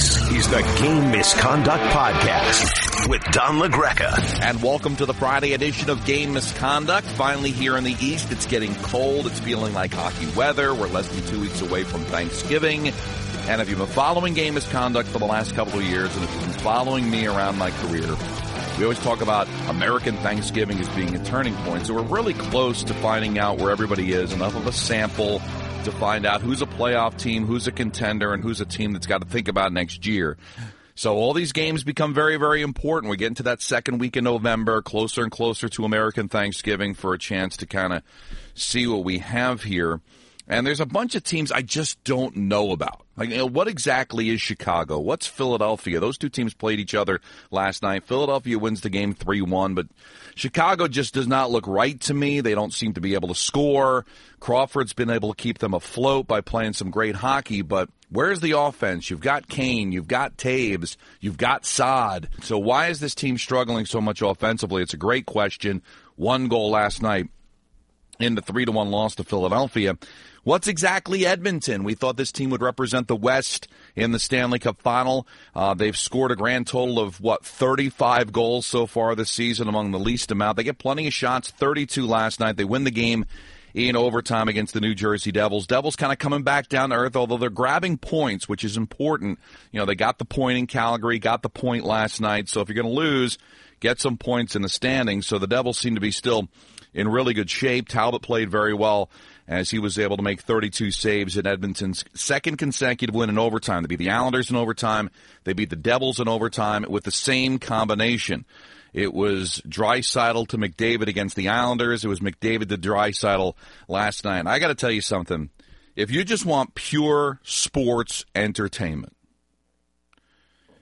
This is the Game Misconduct Podcast with Don La Greca. And welcome to the Friday edition of Game Misconduct. Finally here in the East, it's getting cold. It's feeling like hockey weather. We're less than two weeks away from Thanksgiving. And if you've been following Game Misconduct for the last couple of years, and if you've been following me around my career, we always talk about American Thanksgiving as being a turning point. So we're really close to finding out where everybody is, enough of a sample to find out who's a playoff team, who's a contender, and who's a team that's got to think about next year. So all these games become very, very important. We get into that second week in November, closer and closer to American Thanksgiving for a chance to kind of see what we have here. And there's a bunch of teams I just don't know about. Like, you know, what exactly is Chicago? What's Philadelphia? Those two teams played each other last night. Philadelphia wins the game 3 1, but Chicago just does not look right to me. They don't seem to be able to score. Crawford's been able to keep them afloat by playing some great hockey, but where's the offense? You've got Kane, you've got Toews, you've got Saad. So why is this team struggling so much offensively? It's a great question. One goal last night in the 3 to 1 loss to Philadelphia. What's exactly Edmonton? We thought this team would represent the West in the Stanley Cup final. Uh, they've scored a grand total of, what, 35 goals so far this season, among the least amount. They get plenty of shots, 32 last night. They win the game in overtime against the New Jersey Devils. Devils kind of coming back down to earth, although they're grabbing points, which is important. You know, they got the point in Calgary, got the point last night. So if you're going to lose, get some points in the standings. So the Devils seem to be still in really good shape. Talbot played very well as he was able to make 32 saves in Edmonton's second consecutive win in overtime. They beat the Islanders in overtime. They beat the Devils in overtime with the same combination. It was Draisaitl to McDavid against the Islanders. It was McDavid to Draisaitl last night. I got to tell you something. If you just want pure sports entertainment,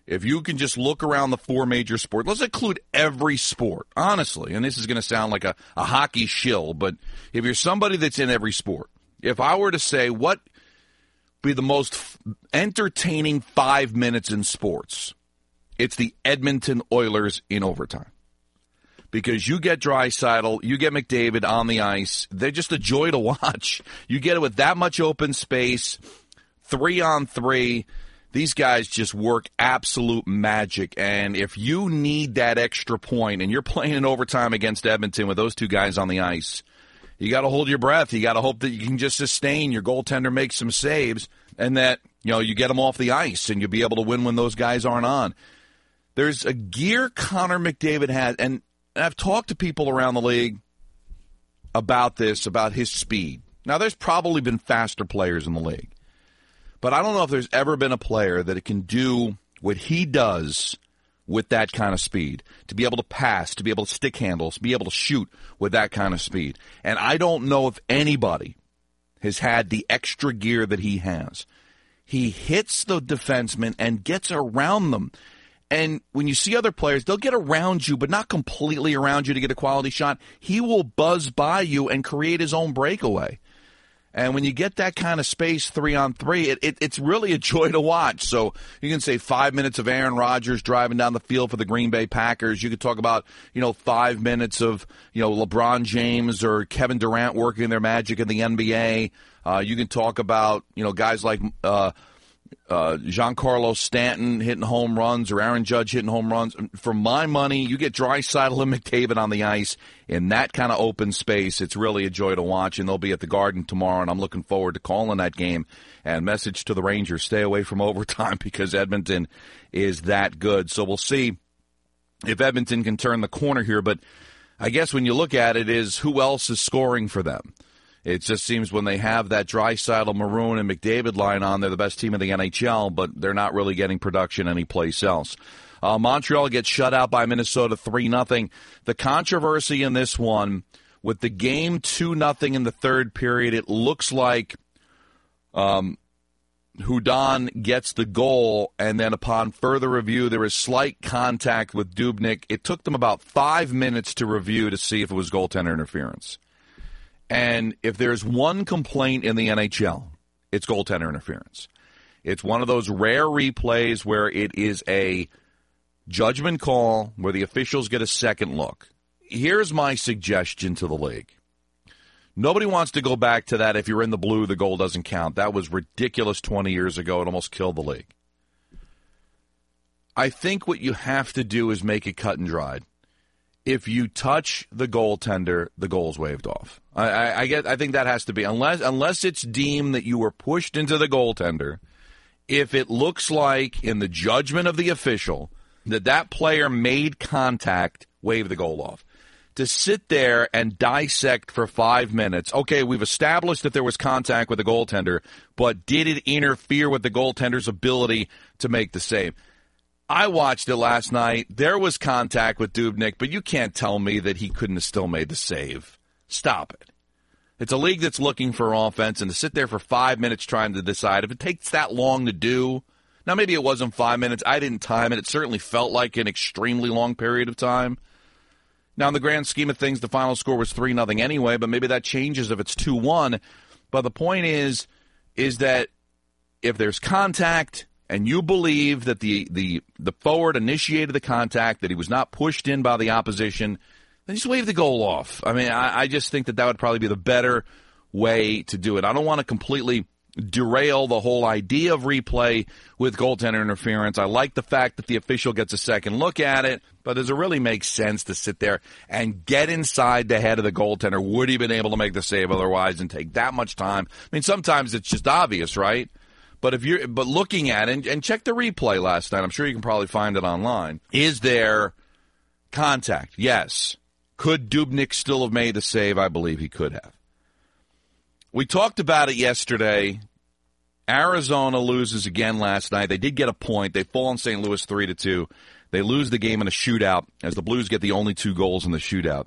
if you can just look around the four major sports, let's include every sport, honestly, and this is going to sound like a, a hockey shill, but if you're somebody that's in every sport, if I were to say what be the most f- entertaining five minutes in sports, it's the Edmonton Oilers in overtime. Because you get Draisaitl, you get McDavid on the ice. They're just a joy to watch. You get it with that much open space, three on three these guys just work absolute magic. And if you need that extra point and you're playing in overtime against Edmonton with those two guys on the ice, you got to hold your breath. You got to hope that you can just sustain. Your goaltender makes some saves and that, you know, you get them off the ice and you'll be able to win when those guys aren't on. There's a gear Connor McDavid has, and I've talked to people around the league about this, about his speed. Now, there's probably been faster players in the league. But I don't know if there's ever been a player that can do what he does with that kind of speed, to be able to pass, to be able to stick handles, be able to shoot with that kind of speed. And I don't know if anybody has had the extra gear that he has. He hits the defenseman and gets around them. And when you see other players, they'll get around you, but not completely around you to get a quality shot. He will buzz by you and create his own breakaway. And when you get that kind of space three on three, it, it, it's really a joy to watch. So you can say five minutes of Aaron Rodgers driving down the field for the Green Bay Packers. You could talk about, you know, five minutes of, you know, LeBron James or Kevin Durant working their magic in the NBA. Uh, you can talk about, you know, guys like uh, uh, Giancarlo Stanton hitting home runs or Aaron Judge hitting home runs. For my money, you get Draisaitl and McDavid on the ice in that kind of open space. It's really a joy to watch, and they'll be at the Garden tomorrow, and I'm looking forward to calling that game. And message to the Rangers: stay away from overtime because Edmonton is that good. So we'll see if Edmonton can turn the corner here. But I guess when you look at it, is who else is scoring for them? It just seems when they have that Draisaitl, Maroon, and McDavid line on, they're the best team in the NHL, but they're not really getting production anyplace else. Uh, Montreal gets shut out by Minnesota 3 0. The controversy in this one, with the game 2 0 in the third period, it looks like um, Hudon gets the goal, and then upon further review, there is slight contact with Dubnyk. It took them about five minutes to review to see if it was goaltender interference. And if there's one complaint in the NHL, it's goaltender interference. It's one of those rare replays where it is a judgment call where the officials get a second look. Here's my suggestion to the league. Nobody wants to go back to that if you're in the blue, the goal doesn't count. That was ridiculous 20 years ago. It almost killed the league. I think what you have to do is make it cut and dried. If you touch the goaltender, the goal's waved off. I, I, I get. I think that has to be unless unless it's deemed that you were pushed into the goaltender. If it looks like in the judgment of the official that that player made contact, wave the goal off to sit there and dissect for five minutes. Okay, we've established that there was contact with the goaltender, but did it interfere with the goaltender's ability to make the save? I watched it last night. There was contact with Dubnyk, but you can't tell me that he couldn't have still made the save. Stop it. It's a league that's looking for offense, and to sit there for five minutes trying to decide if it takes that long to do. Now, maybe it wasn't five minutes. I didn't time it. It certainly felt like an extremely long period of time. Now, in the grand scheme of things, the final score was 3 nothing anyway, but maybe that changes if it's 2 1. But the point is, is that if there's contact and you believe that the, the, the forward initiated the contact, that he was not pushed in by the opposition, then just wave the goal off. I mean, I, I just think that that would probably be the better way to do it. I don't want to completely derail the whole idea of replay with goaltender interference. I like the fact that the official gets a second look at it, but does it really make sense to sit there and get inside the head of the goaltender? Would he have been able to make the save otherwise and take that much time? I mean, sometimes it's just obvious, right? But if you're, but looking at it and, and check the replay last night, I'm sure you can probably find it online. Is there contact? Yes. Could Dubnyk still have made the save? I believe he could have. We talked about it yesterday. Arizona loses again last night. They did get a point. They fall in St. Louis three to two. They lose the game in a shootout as the Blues get the only two goals in the shootout.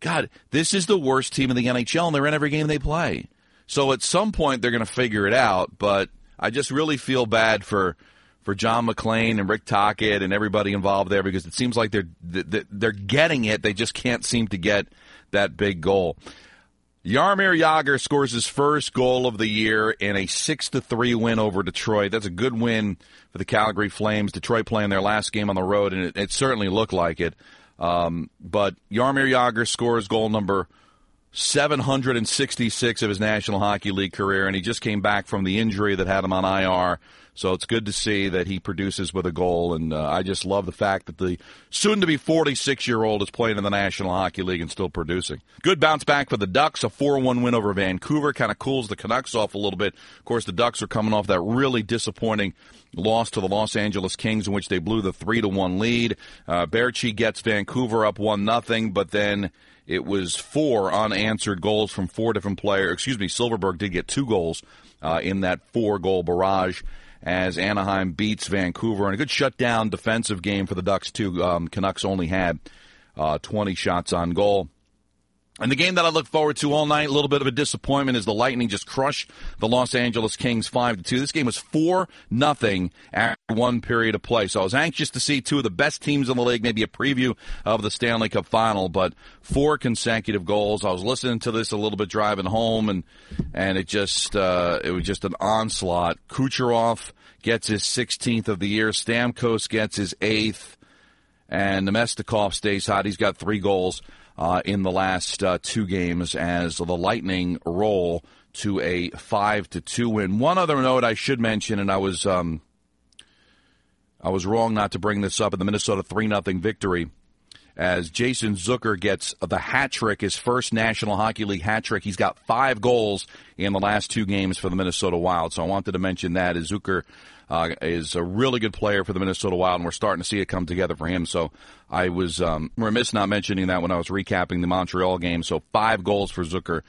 God, this is the worst team in the NHL, and they're in every game they play. So at some point they're going to figure it out. But I just really feel bad for for John MacLean and Rick Tocchet and everybody involved there because it seems like they're they're getting it. They just can't seem to get that big goal. Jaromir Jagr scores his first goal of the year in a six to three win over Detroit. That's a good win for the Calgary Flames. Detroit playing their last game on the road, and it, it certainly looked like it. Um, but Jaromir Jagr scores goal number 766 of his National Hockey League career, and he just came back from the injury that had him on IR. So it's good to see that he produces with a goal, and uh, I just love the fact that the soon-to-be 46-year-old is playing in the National Hockey League and still producing. Good bounce back for the Ducks, a 4-1 win over Vancouver, kind of cools the Canucks off a little bit. Of course, the Ducks are coming off that really disappointing loss to the Los Angeles Kings, in which they blew the three to one lead. Uh, Baertschi gets Vancouver up one nothing, but then it was four unanswered goals from four different players. Excuse me, Silfverberg did get two goals uh, in that four goal barrage as Anaheim beats Vancouver. And a good shutdown defensive game for the Ducks, too. Um, Canucks only had uh, 20 shots on goal. And the game that I look forward to all night, a little bit of a disappointment, is the Lightning just crushed the Los Angeles Kings five to two. This game was four nothing after one period of play. So I was anxious to see two of the best teams in the league, maybe a preview of the Stanley Cup final, but four consecutive goals. I was listening to this a little bit driving home, and and it just uh, it was just an onslaught. Kucherov gets his 16th of the year. Stamkos gets his eighth, and Namestnikov stays hot. He's got three goals uh, in the last uh, two games as the Lightning roll to a five to two win. One other note I should mention, and I was um, I was wrong not to bring this up in the Minnesota three nothing victory. As Jason Zucker gets the hat trick, his first National Hockey League hat trick. He's got five goals in the last two games for the Minnesota Wild. So I wanted to mention that as Zucker uh, is a really good player for the Minnesota Wild, and we're starting to see it come together for him. So I was um, remiss not mentioning that when I was recapping the Montreal game. So five goals for Zucker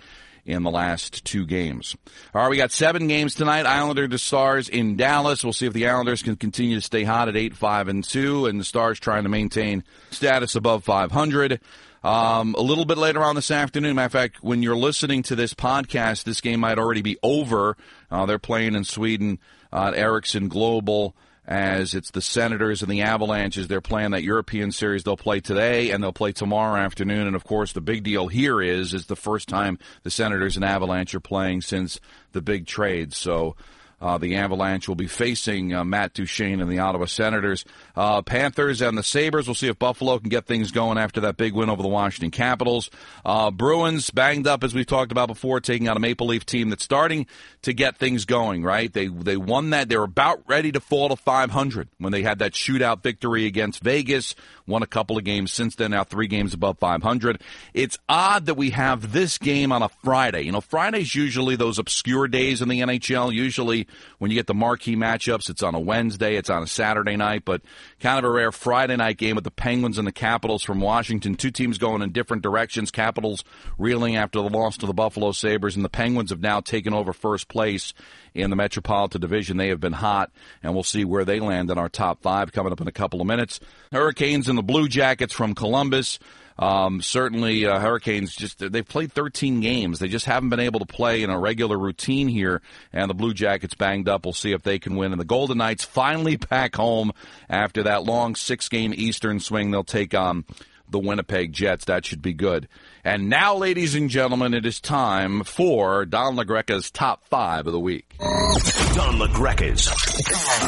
in the last two games. All right, we got seven games tonight. Islander to Stars in Dallas. We'll see if the Islanders can continue to stay hot at eight, five, and two, and the Stars trying to maintain status above 500. Um, a little bit later on this afternoon, matter of fact, when you're listening to this podcast, this game might already be over. Uh, they're playing in Sweden uh, Ericsson Globe as it's the Senators and the Avalanches. They're playing that European series. They'll play today and they'll play tomorrow afternoon. And of course, the big deal here is is the first time the Senators and Avalanche are playing since the big trade. So Uh, the Avalanche will be facing uh, Matt Duchene and the Ottawa Senators. Uh, Panthers and the Sabres. We'll see if Buffalo can get things going after that big win over the Washington Capitals. Uh, Bruins banged up as we've talked about before, taking out a Maple Leaf team that's starting to get things going. Right? They they won that. They were about ready to fall to 500 when they had that shootout victory against Vegas. Won a couple of games since then. Now three games above 500. It's odd that we have this game on a Friday. You know, Fridays usually those obscure days in the NHL. Usually when you get the marquee matchups, it's on a Wednesday, it's on a Saturday night, but kind of a rare Friday night game with the Penguins and the Capitals from Washington. Two teams going in different directions. Capitals reeling after the loss to the Buffalo Sabres, and the Penguins have now taken over first place in the Metropolitan Division. They have been hot, and we'll see where they land in our top five coming up in a couple of minutes. Hurricanes and the Blue Jackets from Columbus. Um, certainly, uh, Hurricanes just they've played 13 games. They just haven't been able to play in a regular routine here, and the Blue Jackets banged up. We'll see if they can win. And the Golden Knights finally back home after that long six-game Eastern swing. They'll take on the Winnipeg Jets. That should be good. And now, ladies and gentlemen, it is time for Don La Greca's top five of the week. Don La Greca's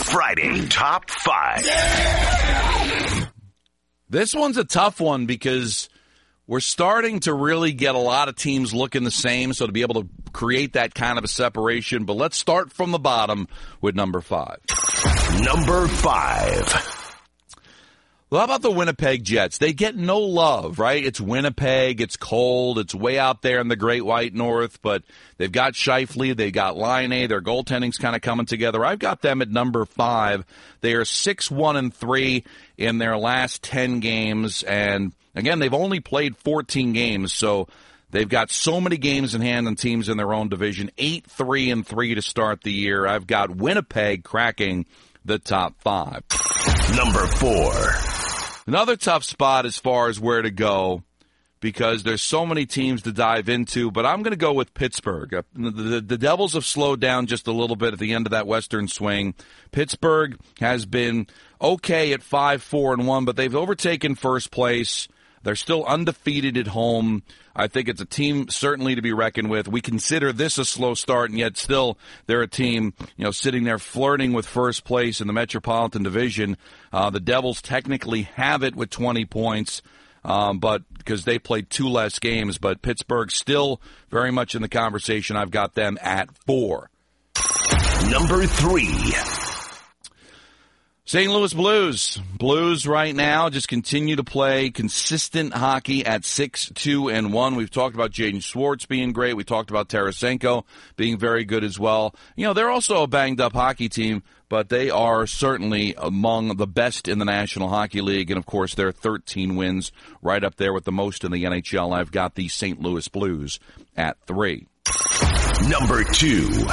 Friday Top Five. This one's a tough one because we're starting to really get a lot of teams looking the same, so to be able to create that kind of a separation. But let's start from the bottom with number five. Number five. Well, how about the Winnipeg Jets? They get no love, right? It's Winnipeg. It's cold. It's way out there in the Great White North, but they've got Scheifele. They got Laine. Their goaltending's kind of coming together. I've got them at number five. They are six, one, and three in their last 10 games. And again, they've only played 14 games. So They've got so many games in hand on teams in their own division. Eight, three, and three to start the year. I've got Winnipeg cracking the top five. Number four. Another tough spot as far as where to go because there's so many teams to dive into, but I'm going to go with Pittsburgh. Uh, the, the, the, Devils have slowed down just a little bit at the end of that Western swing. Pittsburgh has been okay at 5 4 and 1, but they've overtaken first place. They're still undefeated at home. I think it's a team certainly to be reckoned with. We consider this a slow start, and yet still they're a team, you know, sitting there flirting with first place in the Metropolitan Division. Uh, the Devils technically have it with 20 points. Um, but because they played two less games, but Pittsburgh still very much in the conversation. I've got them at four. Number three. St. Louis Blues. Blues right now just continue to play consistent hockey at 6 2 and 1. We've talked about Jaden Schwartz being great. We talked about Tarasenko being very good as well. You know, they're also a banged up hockey team, but they are certainly among the best in the National Hockey League. And of course, their 13 wins right up there with the most in the NHL. I've got the St. Louis Blues at 3. Number 2.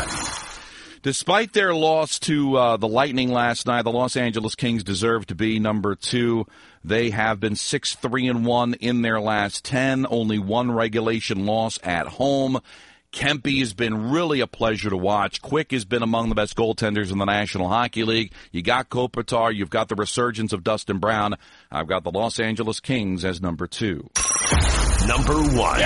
Despite their loss to uh, the Lightning last night, the Los Angeles Kings deserve to be number two. They have been six three and one in their last ten. Only one regulation loss at home. Kempe has been really a pleasure to watch. Quick has been among the best goaltenders in the National Hockey League. You got Kopitar, you've got the resurgence of Dustin Brown. I've got the Los Angeles Kings as number two. Number one.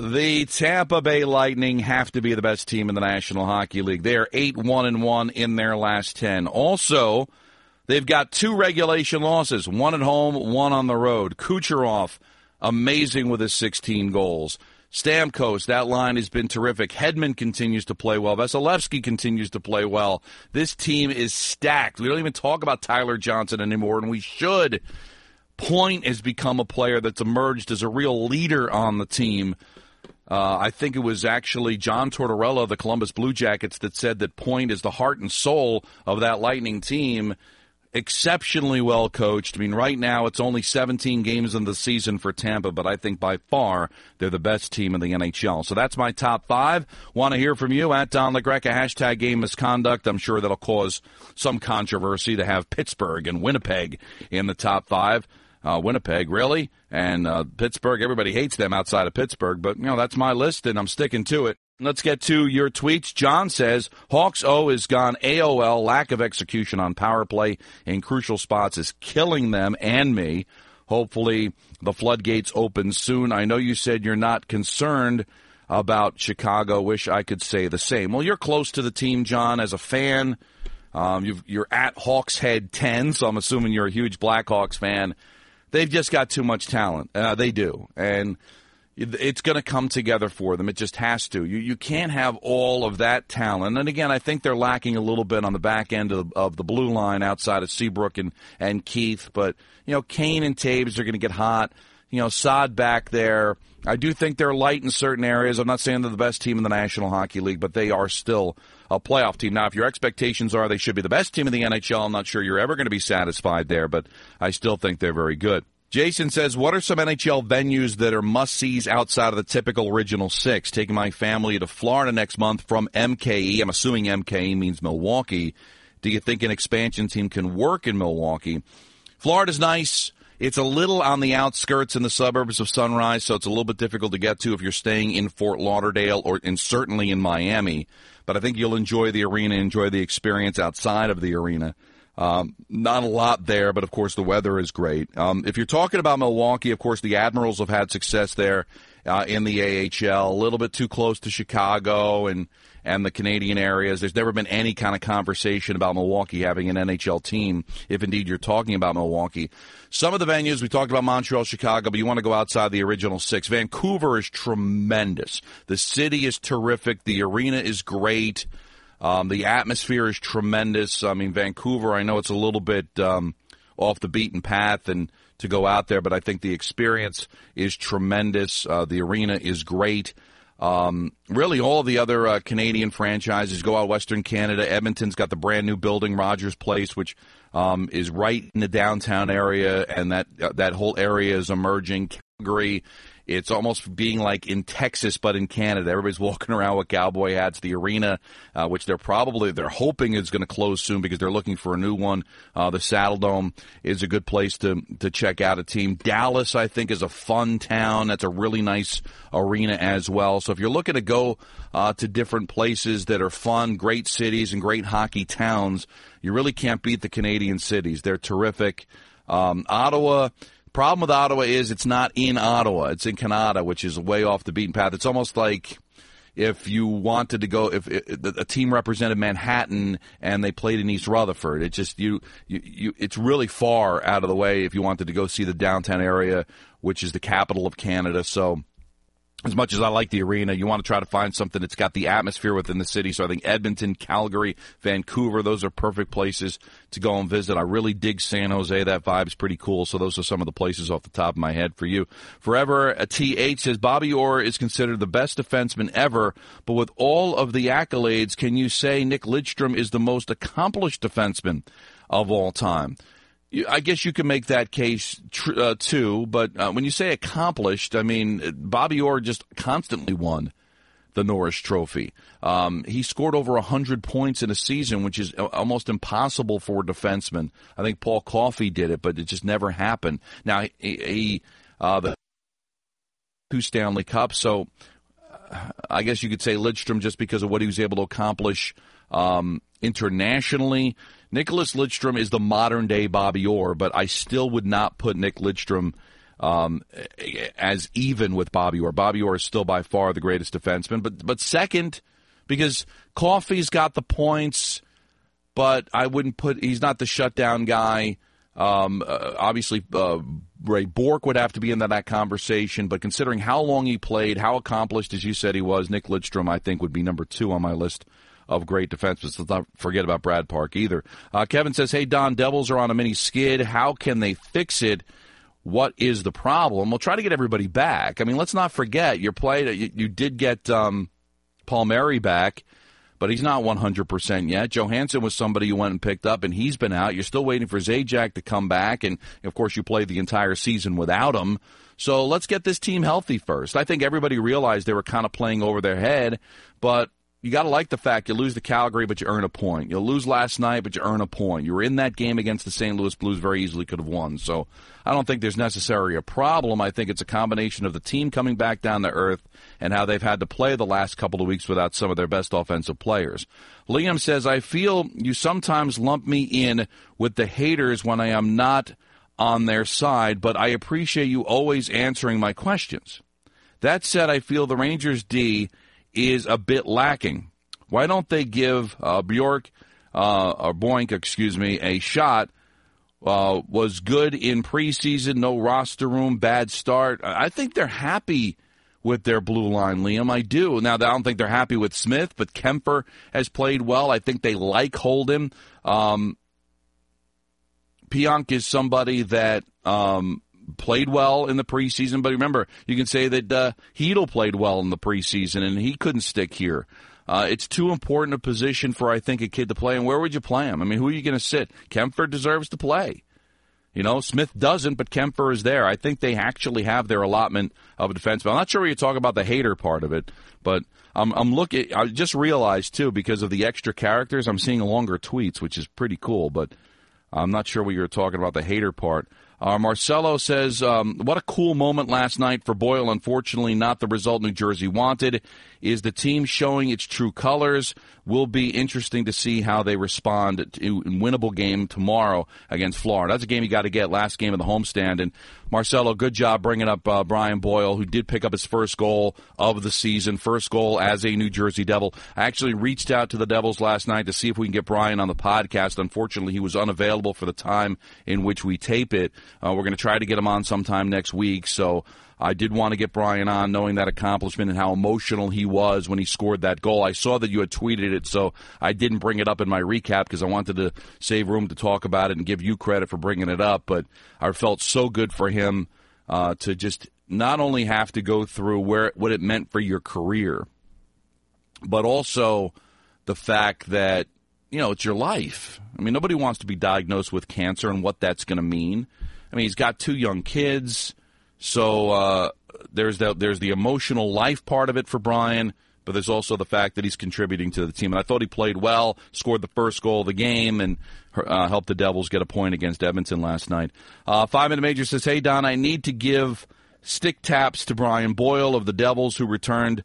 The Tampa Bay Lightning have to be the best team in the National Hockey League. They are 8 1 and 1 in their last 10. Also, they've got two regulation losses, one at home, one on the road. Kucherov, amazing with his 16 goals. Stamkos, that line has been terrific. Hedman continues to play well. Vasilevskiy continues to play well. This team is stacked. We don't even talk about Tyler Johnson anymore, and we should. Point has become a player that's emerged as a real leader on the team. Uh, I think it was actually John Tortorella of the Columbus Blue Jackets that said that Point is the heart and soul of that Lightning team. Exceptionally well coached. I mean, right now it's only 17 games in the season for Tampa, but I think by far they're the best team in the NHL. So that's my top five. Want to hear from you at Don LaGreca, hashtag game misconduct. I'm sure that'll cause some controversy to have Pittsburgh and Winnipeg in the top five uh, Winnipeg, really, and uh, Pittsburgh. Everybody hates them outside of Pittsburgh, but you know that's my list, and I'm sticking to it. Let's get to your tweets. John says Hawks O is gone AOL. Lack of execution on power play in crucial spots is killing them and me. Hopefully the floodgates open soon. I know you said you're not concerned about Chicago. Wish I could say the same. Well, you're close to the team, John, as a fan. Um, you are at Hawks Head 10, so I'm assuming you're a huge Blackhawks fan. They've just got too much talent. Uh, they do. And it's going to come together for them. It just has to. You you can't have all of that talent. And again, I think they're lacking a little bit on the back end of the, of the blue line outside of Seabrook and and Keith. But you know, Kane and Toews are going to get hot. You know, Saad back there. I do think they're light in certain areas. I'm not saying they're the best team in the National Hockey League, but they are still a playoff team. Now, if your expectations are they should be the best team in the NHL, I'm not sure you're ever going to be satisfied there, but I still think they're very good. Jason says, What are some NHL venues that are must sees outside of the typical original six? Taking my family to Florida next month from MKE. I'm assuming MKE means Milwaukee. Do you think an expansion team can work in Milwaukee? Florida's nice. It's a little on the outskirts in the suburbs of Sunrise, so it's a little bit difficult to get to if you're staying in Fort Lauderdale or and certainly in Miami. But I think you'll enjoy the arena, enjoy the experience outside of the arena. Um, not a lot there, but of course the weather is great. Um, if you're talking about Milwaukee, of course the Admirals have had success there uh, in the AHL. A little bit too close to Chicago and and the Canadian areas. There's never been any kind of conversation about Milwaukee having an NHL team, if indeed you're talking about Milwaukee. Some of the venues we talked about Montreal, Chicago, but you want to go outside the original six. Vancouver is tremendous. The city is terrific. The arena is great. Um, the atmosphere is tremendous. I mean, Vancouver, I know it's a little bit um, off the beaten path and to go out there, but I think the experience is tremendous. Uh, the arena is great. Um, really, all the other uh, Canadian franchises go out Western Canada. Edmonton's got the brand new building, Rogers Place, which um, is right in the downtown area, and that uh, that whole area is emerging. Calgary it's almost being like in Texas, but in Canada. Everybody's walking around with cowboy hats. The arena, uh, which they're probably they're hoping is going to close soon because they're looking for a new one. Uh, the Saddledome is a good place to to check out a team. Dallas, I think, is a fun town. That's a really nice arena as well. So if you're looking to go uh, to different places that are fun, great cities, and great hockey towns, you really can't beat the Canadian cities. They're terrific. Um, Ottawa Problem with Ottawa is it's not in Ottawa. It's in Canada, which is way off the beaten path. It's almost like if you wanted to go, if, a team represented Manhattan and they played in East Rutherford, it just you, you, you, it's really far out of the way if you wanted to go see the downtown area, which is the capital of Canada. So as much as I like the arena, you want to try to find something that's got the atmosphere within the city. So I think Edmonton, Calgary, Vancouver, those are perfect places to go and visit. I really dig San Jose. That vibe is pretty cool. So those are some of the places off the top of my head for you. Forever, uh, a TH says Bobby Orr is considered the best defenseman ever, but with all of the accolades, can you say Nick Lidstrom is the most accomplished defenseman of all time? I guess you can make that case tr- uh, too, but uh, when you say accomplished, I mean Bobby Orr just constantly won the Norris Trophy. Um, he scored over 100 points in a season, which is almost impossible for a defenseman. I think Paul Coffey did it, but it just never happened. Now, he, he uh, the two Stanley Cups, so uh, I guess you could say Lidstrom just because of what he was able to accomplish um, internationally. Nicholas Lidstrom is the modern day Bobby Orr, but I still would not put Nick Lidstrom um, as even with Bobby Orr. Bobby Orr is still by far the greatest defenseman, but but second because Coffey's got the points, but I wouldn't put he's not the shutdown guy. Um, uh, obviously, uh, Ray Bourque would have to be in that, that conversation, but considering how long he played, how accomplished, as you said, he was, Nick Lidstrom, I think, would be number two on my list of great defensemen. Let's not forget about Brad Park either. Uh, Kevin says, "Hey Don, Devils are on a mini skid. How can they fix it?" What is the problem? We'll try to get everybody back. I mean, let's not forget you played. You, you did get um, Palmieri back, but he's not 100% yet. Johansson was somebody you went and picked up, and he's been out. You're still waiting for Zajac to come back, and of course, you played the entire season without him. So let's get this team healthy first. I think everybody realized they were kind of playing over their head, but you got to like the fact you lose to Calgary, but you earn a point. You lose last night, but you earn a point. You were in that game against the St. Louis Blues, very easily could have won. So I don't think there's necessarily a problem. I think it's a combination of the team coming back down to earth and how they've had to play the last couple of weeks without some of their best offensive players. Liam says, I feel you sometimes lump me in with the haters when I am not on their side, but I appreciate you always answering my questions. That said, I feel the Rangers D is a bit lacking. Why don't they give uh, Bjork uh, or Pionk, excuse me, a shot? Uh, was good in preseason, no roster room, bad start. I think they're happy with their blue line, Liam. I do. Now, I don't think they're happy with Smith, but Kampfer has played well. I think they like Holden. Um, Pionk is somebody that um, played well in the preseason, but remember, you can say that uh, Chytil played well in the preseason, and he couldn't stick here. Uh, it's too important a position for, I think, a kid to play. And where would you play him? I mean, who are you going to sit? Kampfer deserves to play. You know, Smith doesn't, but Kampfer is there. I think they actually have their allotment of a defenseman. I'm not sure where you talk about the hater part of it, but I'm, I'm looking. I just realized too because of the extra characters, I'm seeing longer tweets, which is pretty cool. But I'm not sure what you were talking about the hater part. Uh, Marcelo says, um, "What a cool moment last night for Boyle. Unfortunately, not the result New Jersey wanted. Is the team showing its true colors? Will be interesting to see how they respond to a winnable game tomorrow against Florida. That's a game you got to get. Last game of the homestand. And Marcelo, good job bringing up uh, Brian Boyle, who did pick up his first goal of the season, first goal as a New Jersey Devil. I actually reached out to the Devils last night to see if we can get Brian on the podcast. Unfortunately, he was unavailable for the time in which we tape it. Uh, we're going to try to get him on sometime next week. So I did want to get Brian on, knowing that accomplishment and how emotional he was when he scored that goal. I saw that you had tweeted it, so I didn't bring it up in my recap because I wanted to save room to talk about it and give you credit for bringing it up. But I felt so good for him uh, to just not only have to go through where what it meant for your career, but also the fact that you know it's your life. I mean, nobody wants to be diagnosed with cancer and what that's going to mean. I mean, he's got two young kids. So uh, there's the there's the emotional life part of it for Brian, but there's also the fact that he's contributing to the team. And I thought he played well, scored the first goal of the game, and uh, helped the Devils get a point against Edmonton last night. Uh, Five minute major says, "Hey Don, I need to give stick taps to Brian Boyle of the Devils, who returned."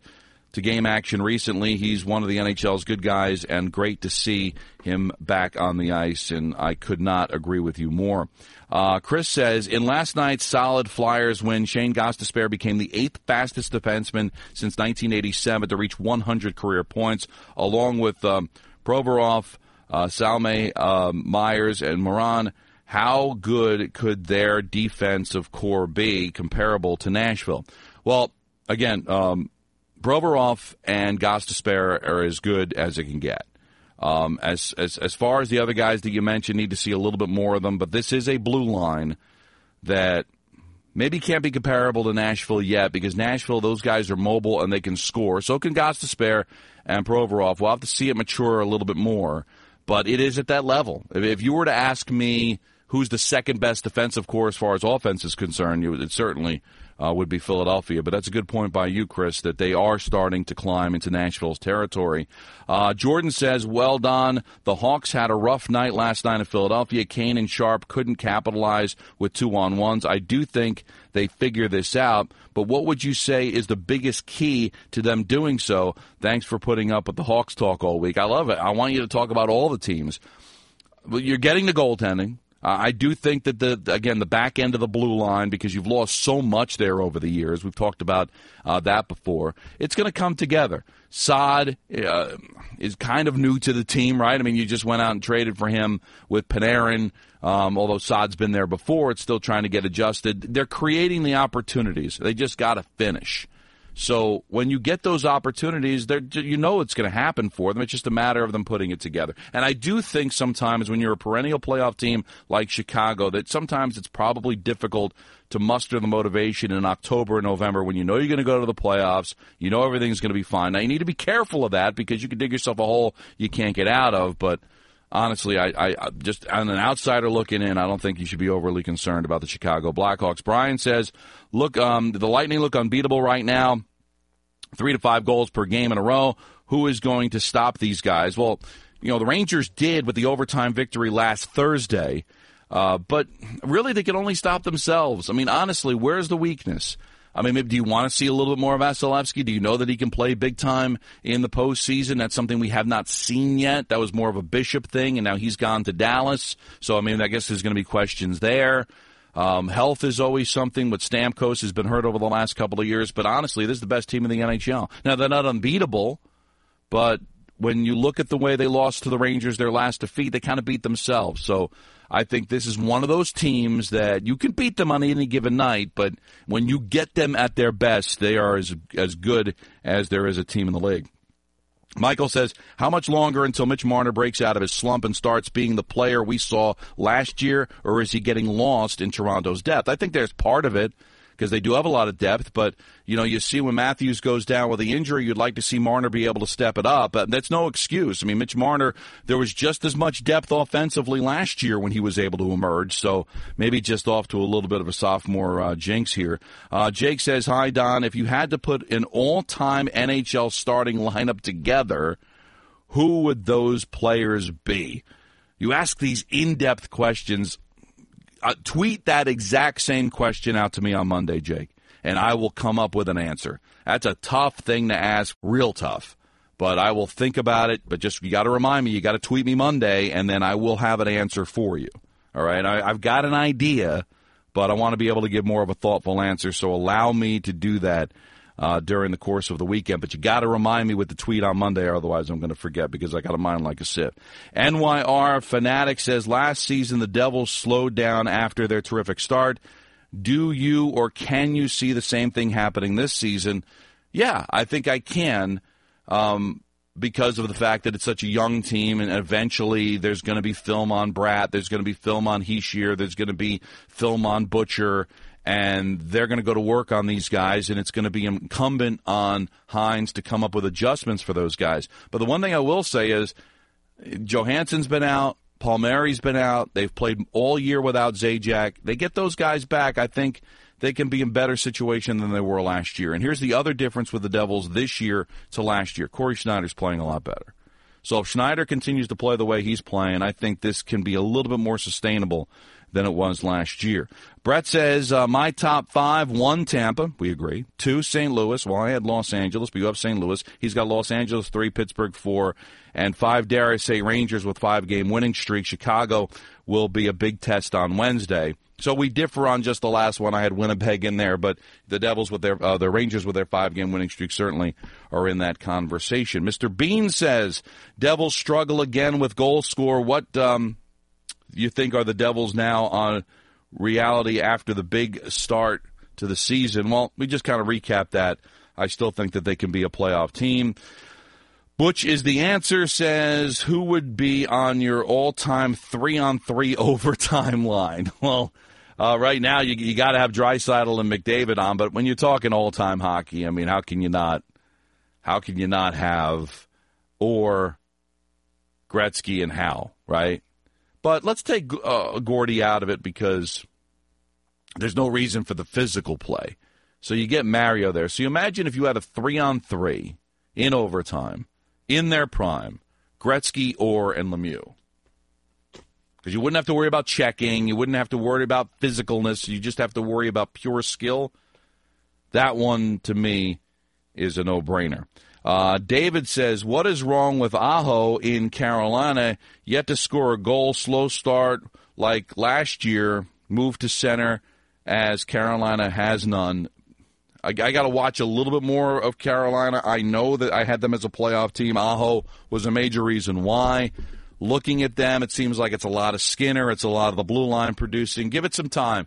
To game action recently. He's one of the NHL's good guys, and great to see him back on the ice. And I could not agree with you more. Uh, Chris says, in last night's solid Flyers win, Shane Gostisbehere became the eighth fastest defenseman since 1987 to reach 100 career points, along with um, Provorov, uh, Sanheim, uh, Myers, and Morin. How good could their defensive corps be comparable to Nashville? Well, again, um, Provorov and Gostisbehere are as good as it can get. Um, as, as as far as the other guys that you mentioned, need to see a little bit more of them. But this is a blue line that maybe can't be comparable to Nashville yet because Nashville, those guys are mobile and they can score. So can Gostisbehere and Provorov. We'll have to see it mature a little bit more. But it is at that level. If, if you were to ask me who's the second best defensive corps as far as offense is concerned, it certainly uh, would be Philadelphia. But that's a good point by you, Chris, that they are starting to climb into Nashville's territory. Uh, Jordan says, well done. The Hawks had a rough night last night in Philadelphia. Kane and Sharp couldn't capitalize with two on ones. I do think they figure this out, but what would you say is the biggest key to them doing so? Thanks for putting up with the Hawks talk all week. I love it. I want you to talk about all the teams. You're getting the goaltending. Uh, I do think that the again the back end of the blue line because you've lost so much there over the years. We've talked about uh, that before. It's going to come together. Saad uh, is kind of new to the team, right? I mean, you just went out and traded for him with Panarin. Um, although Saad's been there before, it's still trying to get adjusted. They're creating the opportunities. They just got to finish. So when you get those opportunities, you know it's going to happen for them. It's just a matter of them putting it together. And I do think sometimes when you're a perennial playoff team like Chicago, that sometimes it's probably difficult to muster the motivation in October and November when you know you're going to go to the playoffs, you know everything's going to be fine. Now you need to be careful of that because you can dig yourself a hole you can't get out of, but honestly, I, I, just on an outsider looking in, I don't think you should be overly concerned about the Chicago Blackhawks. Brian says, "Look, um, the Lightning look unbeatable right now, three to five goals per game in a row. Who is going to stop these guys?" Well, you know the Rangers did with the overtime victory last Thursday, uh, but really they can only stop themselves. I mean, honestly, where's the weakness? I mean, maybe do you want to see a little bit more of Vasilevskiy? Do you know that he can play big time in the postseason? That's something we have not seen yet. That was more of a Bishop thing, and now he's gone to Dallas. So, I mean, I guess there's going to be questions there. Um, health is always something. With Stamkos has been hurt over the last couple of years, but honestly, this is the best team in the NHL. Now they're not unbeatable, but when you look at the way they lost to the Rangers their last defeat, they kind of beat themselves. So I think this is one of those teams that you can beat them on any given night, but when you get them at their best, they are as as good as there is a team in the league. Michael says, How much longer until Mitch Marner breaks out of his slump and starts being the player we saw last year, or is he getting lost in Toronto's depth? I think there's part of it because they do have a lot of depth. But you know, you see when Matthews goes down with the injury, you'd like to see Marner be able to step it up. But that's no excuse. I mean, Mitch Marner, there was just as much depth offensively last year when he was able to emerge. So maybe just off to a little bit of a sophomore uh, jinx here. Uh, Jake says, "Hi Don, if you had to put an all-time NHL starting lineup together." Who would those players be? You ask these in depth questions uh, tweet that exact same question out to me on Monday, Jake, and I will come up with an answer. That's a tough thing to ask, real tough. But I will think about it. But just you got to remind me, you got to tweet me Monday, and then I will have an answer for you. All right, I, I've got an idea, but I want to be able to give more of a thoughtful answer. So allow me to do that uh, during the course of the weekend. But you got to remind me with the tweet on Monday, otherwise I'm going to forget because I got a mind like a sieve. NYR Fanatic says last season the Devils slowed down after their terrific start. Do you or can you see the same thing happening this season? Yeah, I think I can. Um, because of the fact that it's such a young team, and eventually there's going to be film on Bratt, there's going to be film on Hischier, there's going to be film on Butcher, and they're going to go to work on these guys, and it's going to be incumbent on Hynes to come up with adjustments for those guys. But the one thing I will say is Johansson's been out, Palmieri's been out. They've played all year without Zajac. They get those guys back. I think they can be in better situation than they were last year. And here's the other difference with the Devils this year to last year. Cory Schneider's playing a lot better. So if Schneider continues to play the way he's playing, I think this can be a little bit more sustainable than it was last year. Brett says, uh, my top five, one Tampa, we agree. Two, St. Louis. Well, I had Los Angeles, but you have St. Louis. He's got Los Angeles, three, Pittsburgh, four, and five, dare I say, Rangers with five game winning streak. Chicago will be a big test on Wednesday. So we differ on just the last one. I had Winnipeg in there, but the Devils with their uh, the Rangers with their five game winning streak certainly are in that conversation. Mr. Bean says Devils struggle again with goal score. What um, you think are the Devils now on reality after the big start to the season? Well, we just kind of recap that. I still think that they can be a playoff team. Butch is the answer says who would be on your all-time three-on-three overtime line? Well, uh, right now you, you got to have Draisaitl and McDavid on, but when you're talking all-time hockey, I mean, how can you not? How can you not have or Gretzky and Howe, right? But let's take uh, Gordie out of it because there's no reason for the physical play. So you get Mario there. So you imagine if you had a three on three in overtime in their prime, Gretzky, Orr, and Lemieux. Because you wouldn't have to worry about checking. You wouldn't have to worry about physicalness. You just have to worry about pure skill. That one, to me, is a no brainer. Uh, David says, What is wrong with Aho in Carolina? Yet to score a goal, slow start like last year, move to center as Carolina has none. I, I got to watch a little bit more of Carolina. I know that I had them as a playoff team. Aho was a major reason why. Looking at them, it seems like it's a lot of Skinner, it's a lot of the blue line producing. Give it some time.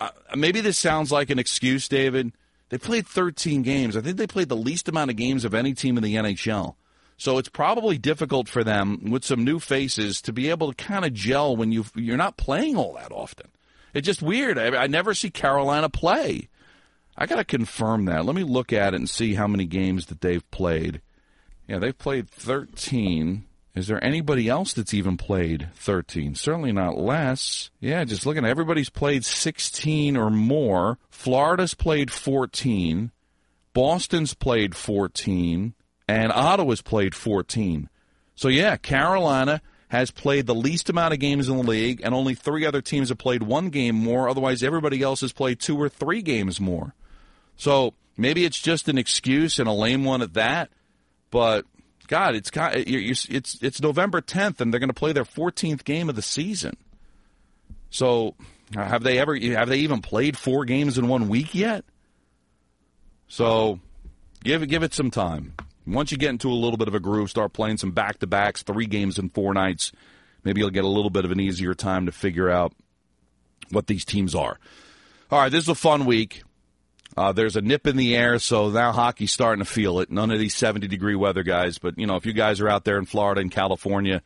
Uh, maybe this sounds like an excuse, David they played 13 games. I think they played the least amount of games of any team in the NHL. So it's probably difficult for them with some new faces to be able to kind of gel when you you're not playing all that often. It's just weird. I, I never see Carolina play. I got to confirm that. Let me look at it and see how many games that they've played. Yeah, they've played 13. Is there anybody else that's even played 13? Certainly not less. Yeah, just looking, at everybody's played 16 or more. Florida's played 14. Boston's played 14. And Ottawa's played 14. So, yeah, Carolina has played the least amount of games in the league, and only three other teams have played one game more. Otherwise, everybody else has played two or three games more. So, maybe it's just an excuse and a lame one at that. But God, it's it's it's November 10th, and they're going to play their 14th game of the season. So have they ever have they even played four games in one week yet? So give it give it some time. Once you get into a little bit of a groove, start playing some back to backs, three games in four nights, maybe you'll get a little bit of an easier time to figure out what these teams are. All right, this is a fun week. Uh, there's a nip in the air, so now hockey's starting to feel it. None of these 70 degree weather guys, but you know, if you guys are out there in Florida and California,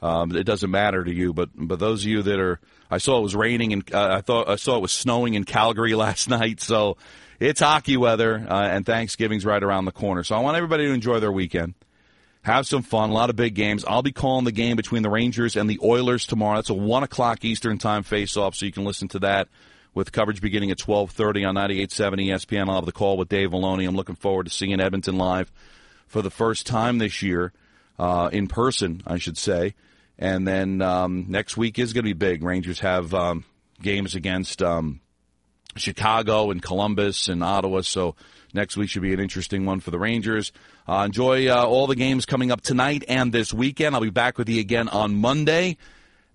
um, it doesn't matter to you. But but those of you that are, I saw it was raining and uh, I thought I saw it was snowing in Calgary last night. So it's hockey weather, uh, and Thanksgiving's right around the corner. So I want everybody to enjoy their weekend. Have some fun. A lot of big games. I'll be calling the game between the Rangers and the Oilers tomorrow. That's a one o'clock Eastern time face-off, so you can listen to that with coverage beginning at 12:30 on 98.7 ESPN. I'll have the call with Dave Maloney. I'm looking forward to seeing Edmonton live for the first time this year, uh, in person, I should say. And then um, next week is going to be big. Rangers have um, games against um, Chicago and Columbus and Ottawa. So next week should be an interesting one for the Rangers. Uh, enjoy uh, all the games coming up tonight and this weekend. I'll be back with you again on Monday.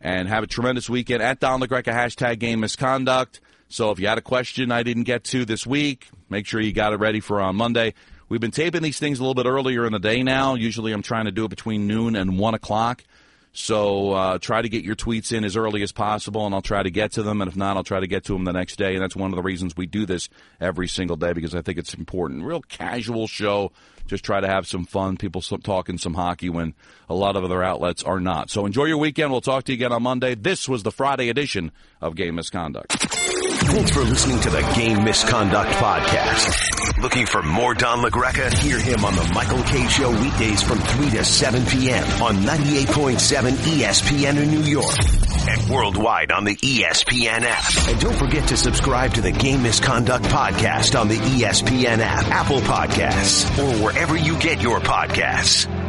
And have a tremendous weekend at Don La Greca, hashtag game misconduct. So if you had a question I didn't get to this week, make sure you got it ready for on Monday. We've been taping these things a little bit earlier in the day now. Usually I'm trying to do it between noon and 1 o'clock. So uh, try to get your tweets in as early as possible, and I'll try to get to them. And if not, I'll try to get to them the next day. And that's one of the reasons we do this every single day because I think it's important. Real casual show. Just try to have some fun. People talking some hockey when a lot of other outlets are not. So enjoy your weekend. We'll talk to you again on Monday. This was the Friday edition of Game Misconduct. Thanks for listening to the Game Misconduct Podcast. Looking for more Don La Greca? Hear him on the Michael Kay Show weekdays from 3 to 7 p.m. on 98.7 ESPN in New York and worldwide on the ESPN app. And don't forget to subscribe to the Game Misconduct Podcast on the ESPN app, Apple Podcasts, or wherever you get your podcasts.